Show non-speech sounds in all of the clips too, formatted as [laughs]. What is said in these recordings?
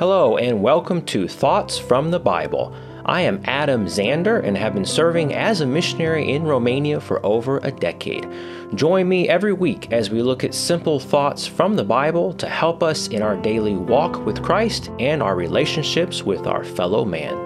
Hello, and welcome to Thoughts from the Bible. I am Adam Zander and have been serving as a missionary in Romania for over a decade. Join me every week as we look at simple thoughts from the Bible to help us in our daily walk with Christ and our relationships with our fellow man.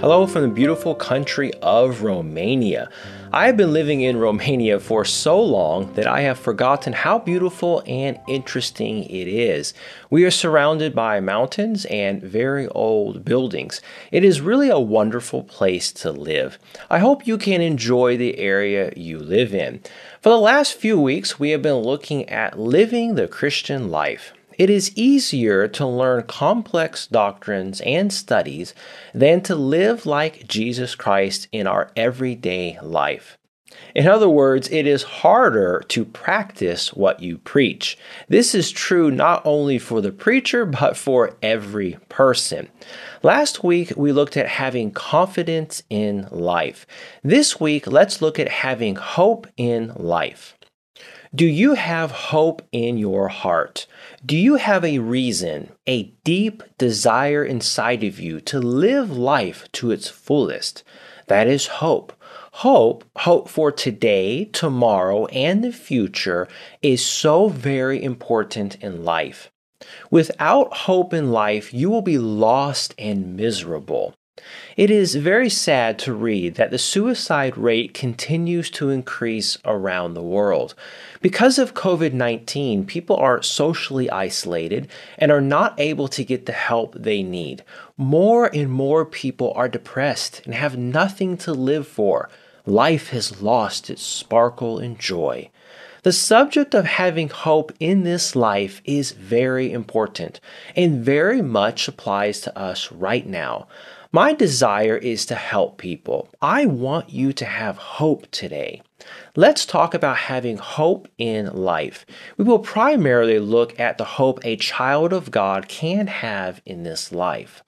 Hello from the beautiful country of Romania. I have been living in Romania for so long that I have forgotten how beautiful and interesting it is. We are surrounded by mountains and very old buildings. It is really a wonderful place to live. I hope you can enjoy the area you live in. For the last few weeks, we have been looking at living the Christian life. It is easier to learn complex doctrines and studies than to live like Jesus Christ in our everyday life. In other words, it is harder to practice what you preach. This is true not only for the preacher, [laughs] but for every person. Last week, we looked at having confidence in life. This week, let's look at having hope in life. Do you have hope in your heart? Do you have a reason, a deep desire inside of you to live life to its fullest? That is hope. Hope, hope for today, tomorrow, and the future is so very important in life. Without hope in life, you will be lost and miserable. It is very sad to read that the suicide rate continues to increase around the world. Because of COVID 19, people are socially isolated and are not able to get the help they need. More and more people are depressed and have nothing to live for. Life has lost its sparkle and joy. The subject of having hope in this life is very important and very much applies to us right now. My desire is to help people. I want you to have hope today. Let's talk about having hope in life. We will primarily look at the hope a child of God can have in this life.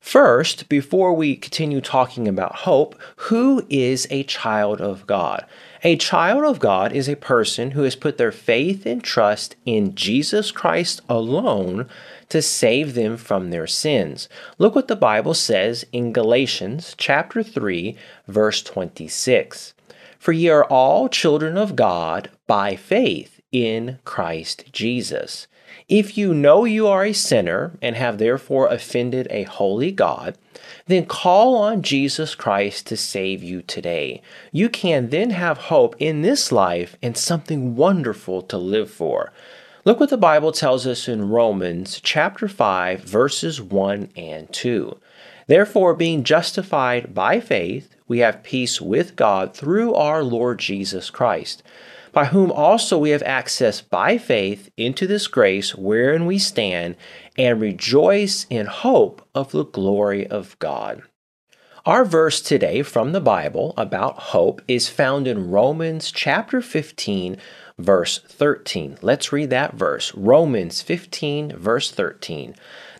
First, before we continue talking about hope, who is a child of God? A child of God is a person who has put their faith and trust in Jesus Christ alone to save them from their sins. Look what the Bible says in Galatians chapter 3 verse 26. For ye are all children of God by faith in Christ Jesus. If you know you are a sinner and have therefore offended a holy God, then call on Jesus Christ to save you today. You can then have hope in this life and something wonderful to live for. Look what the Bible tells us in Romans chapter 5 verses 1 and 2. Therefore being justified by faith, we have peace with God through our Lord Jesus Christ, by whom also we have access by faith into this grace wherein we stand and rejoice in hope of the glory of God. Our verse today from the Bible about hope is found in Romans chapter 15 verse 13. Let's read that verse. Romans 15, verse 13.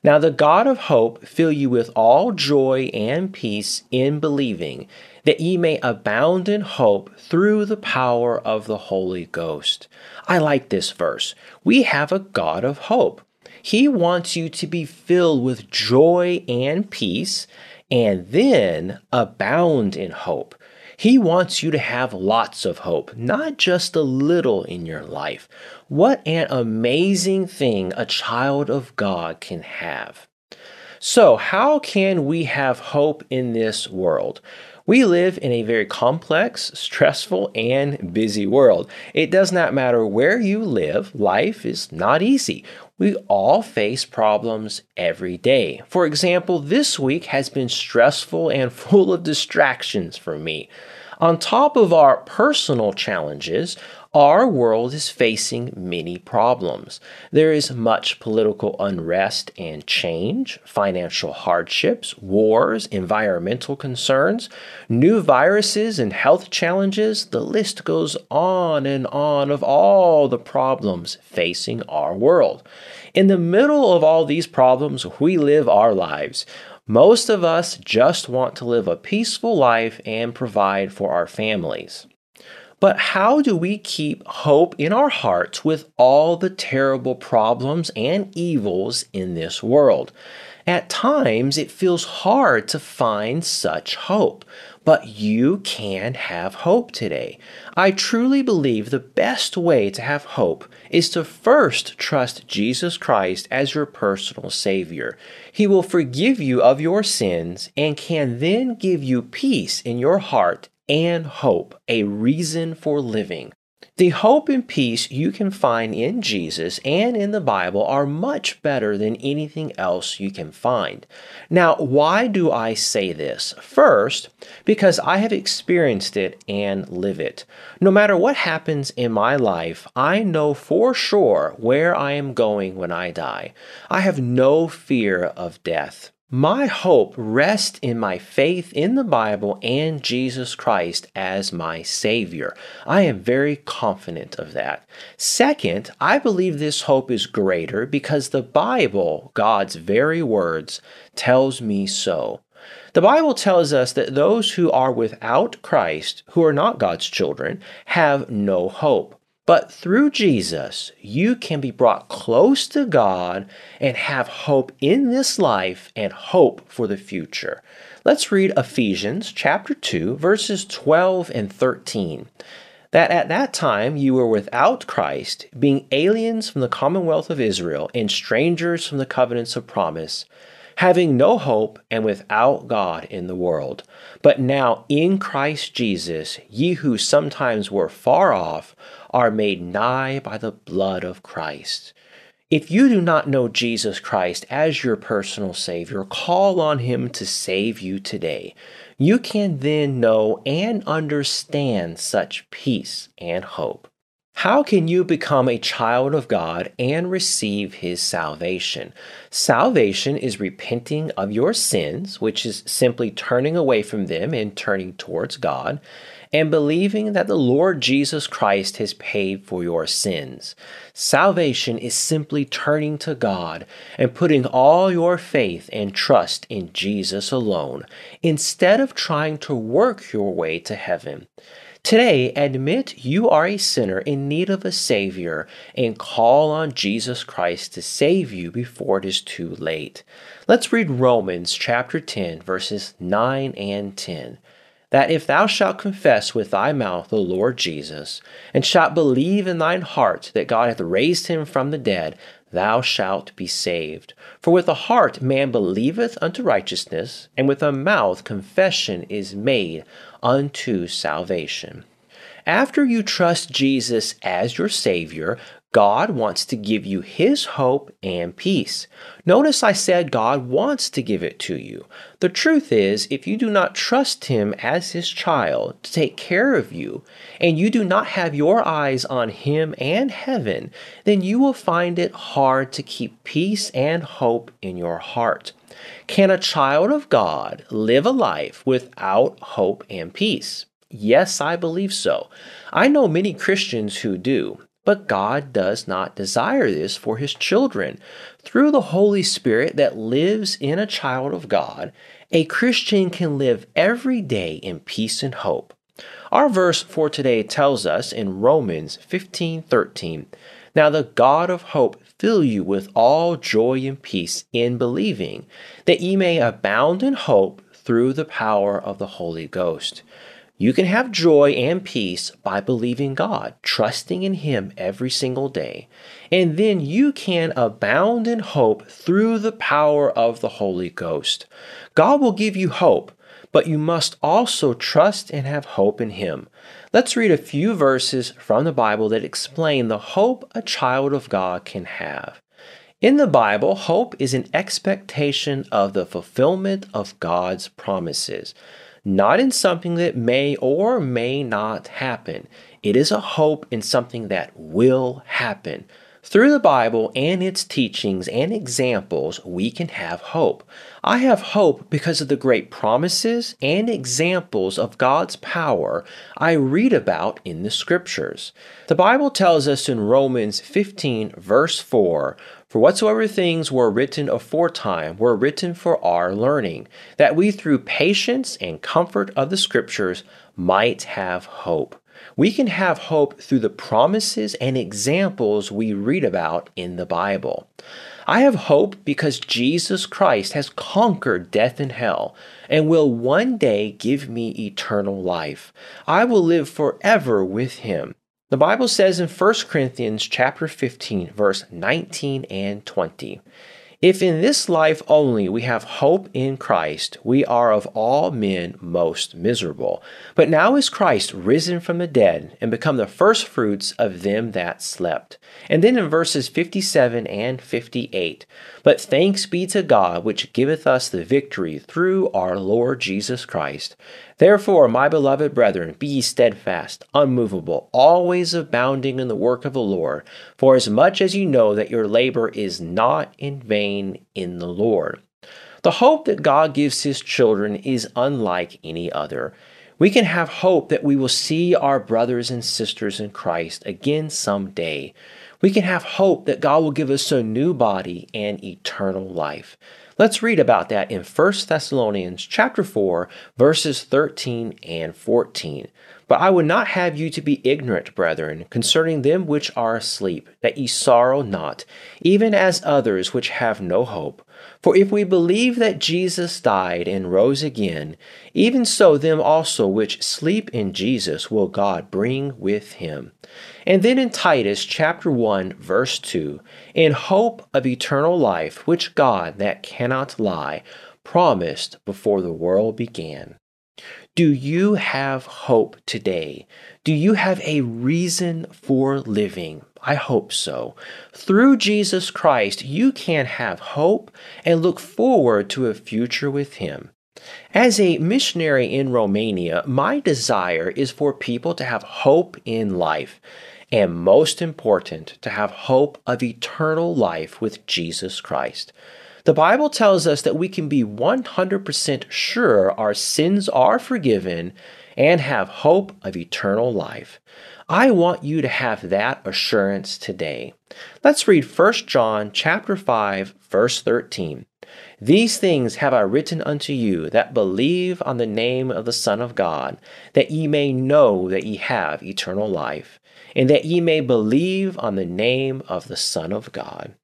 Now the God of hope fill you with all joy and peace in believing, that ye may abound in hope through the power of the Holy Ghost. I like this verse. We have a God of hope. He wants you to be filled with joy and peace and then abound in hope. He wants you to have lots of hope, not just a little in your life. What an amazing thing a child of God can have. So, how can we have hope in this world? We live in a very complex, stressful, and busy world. It does not matter where you live, life is not easy. We all face problems every day. For example, this week has been stressful and [laughs] full of distractions for me. On top of our personal challenges, our world is facing many problems. There is much political unrest and change, financial hardships, wars, environmental concerns, new viruses and health challenges. The list goes on and on of all the problems facing our world. In the middle of all these problems, we live our lives. Most of us just want to live a peaceful life and provide for our families. But how do we keep hope in our hearts with all the terrible problems and evils in this world? At times, it feels hard to find such hope, but you can have hope today. I truly believe the best way to have hope is to first trust Jesus Christ as your personal Savior. He will forgive you of your sins and can then give you peace in your heart and hope, a reason for living. The hope and peace you can find in Jesus and in the Bible are much better than anything else you can find. Now, why do I say this? First, because I have experienced it and live it. No matter what happens in my life, I know for sure where I am going when I die. I have no fear of death. My hope rests in my faith in the Bible and Jesus Christ as my Savior. I am very confident of that. Second, I believe this hope is greater because the Bible, God's very words, tells me so. The Bible tells us that those who are without Christ, who are not God's children, have no hope. But through Jesus, you can be brought close to God and have hope in this life and hope for the future. Let's read Ephesians chapter 2, verses 12 and 13. That at that time you were without Christ, being aliens from the commonwealth of Israel and strangers from the covenants of promise having no hope and without God in the world. But now in Christ Jesus, ye who sometimes were far off are made nigh by the blood of Christ. If you do not know Jesus Christ as your personal Savior, call on Him to save you today. You can then know and understand such peace and hope. How can you become a child of God and receive His salvation? Salvation is repenting of your sins, which is simply turning away from them and turning towards God, and believing that the Lord Jesus Christ has paid for your sins. Salvation is simply turning to God and putting all your faith and trust in Jesus alone, instead of trying to work your way to heaven. Today, admit you are a sinner in need of a Savior and call on Jesus Christ to save you before it is too late. Let's read Romans chapter 10, verses 9 and 10 that if thou shalt confess with thy mouth the Lord Jesus, and shalt believe in thine heart that God hath raised him from the dead, thou shalt be saved. For with the heart man believeth unto righteousness, and with the mouth confession is made unto salvation. After you trust Jesus as your Savior, God wants to give you His hope and peace. Notice I said God wants to give it to you. The truth is, if you do not trust Him as His child to take care of you, and you do not have your eyes on Him and heaven, then you will find it hard to keep peace and hope in your heart. Can a child of God live a life without hope and peace? Yes, I believe so. I know many Christians who do. But God does not desire this for his children. Through the Holy Spirit that lives in a child of God, a Christian can live every day in peace and hope. Our verse for today tells us in Romans 15:13, "Now the God of hope fill you with all joy and peace in believing, that ye may abound in hope through the power of the Holy Ghost." You can have joy and peace by believing God, trusting in Him every single day. And then you can abound in hope through the power of the Holy Ghost. God will give you hope, but you must also trust and have hope in Him. Let's read a few verses from the Bible that explain the hope a child of God can have. In the Bible, hope is an expectation of the fulfillment of God's promises not in something that may or may not happen. It is a hope in something that will happen. Through the Bible and its teachings and examples, we can have hope. I have hope because of the great promises and examples of God's power I read about in the Scriptures. The Bible tells us in Romans 15, verse 4 For whatsoever things were written aforetime were written for our learning, that we through patience and comfort of the Scriptures might have hope. We can have hope through the promises and examples we read about in the Bible. I have hope because Jesus Christ has conquered death and hell and will one day give me eternal life. I will live forever with him. The Bible says in 1 Corinthians chapter 15 verse 19 and 20, if in this life only we have hope in Christ, we are of all men most miserable. But now is Christ risen from the dead and become the firstfruits of them that slept. And then in verses 57 and 58, But thanks be to God which giveth us the victory through our Lord Jesus Christ. Therefore, my beloved brethren, be ye steadfast, unmovable, always abounding in the work of the Lord, for as much as you know that your labor is not in vain in the Lord. The hope that God gives his children is unlike any other. We can have hope that we will see our brothers and sisters in Christ again someday. We can have hope that God will give us a new body and eternal life. Let's read about that in 1 Thessalonians chapter 4 verses 13 and 14. But I would not have you to be ignorant, brethren, concerning them which are asleep, that ye sorrow not, even as others which have no hope. For if we believe that Jesus died and rose again, even so them also which sleep in Jesus will God bring with him. And then in Titus chapter 1 verse 2, in hope of eternal life, which God that cannot lie promised before the world began. Do you have hope today? Do you have a reason for living? I hope so. Through Jesus Christ, you can have hope and look forward to a future with Him. As a missionary in Romania, my desire is for people to have hope in life, and most important, to have hope of eternal life with Jesus Christ. The Bible tells us that we can be 100% sure our sins are forgiven and have hope of eternal life. I want you to have that assurance today. Let's read 1 John chapter 5 verse 13. These things have I written unto you that believe on the name of the Son of God, that ye may know that ye have eternal life, and that ye may believe on the name of the Son of God.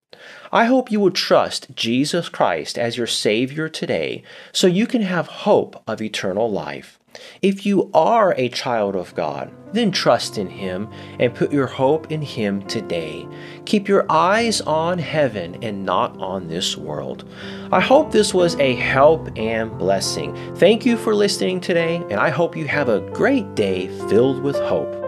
I hope you will trust Jesus Christ as your Savior today so you can have hope of eternal life. If you are a child of God, then trust in Him and put your hope in Him today. Keep your eyes on heaven and not on this world. I hope this was a help and blessing. Thank you for listening today, and I hope you have a great day filled with hope.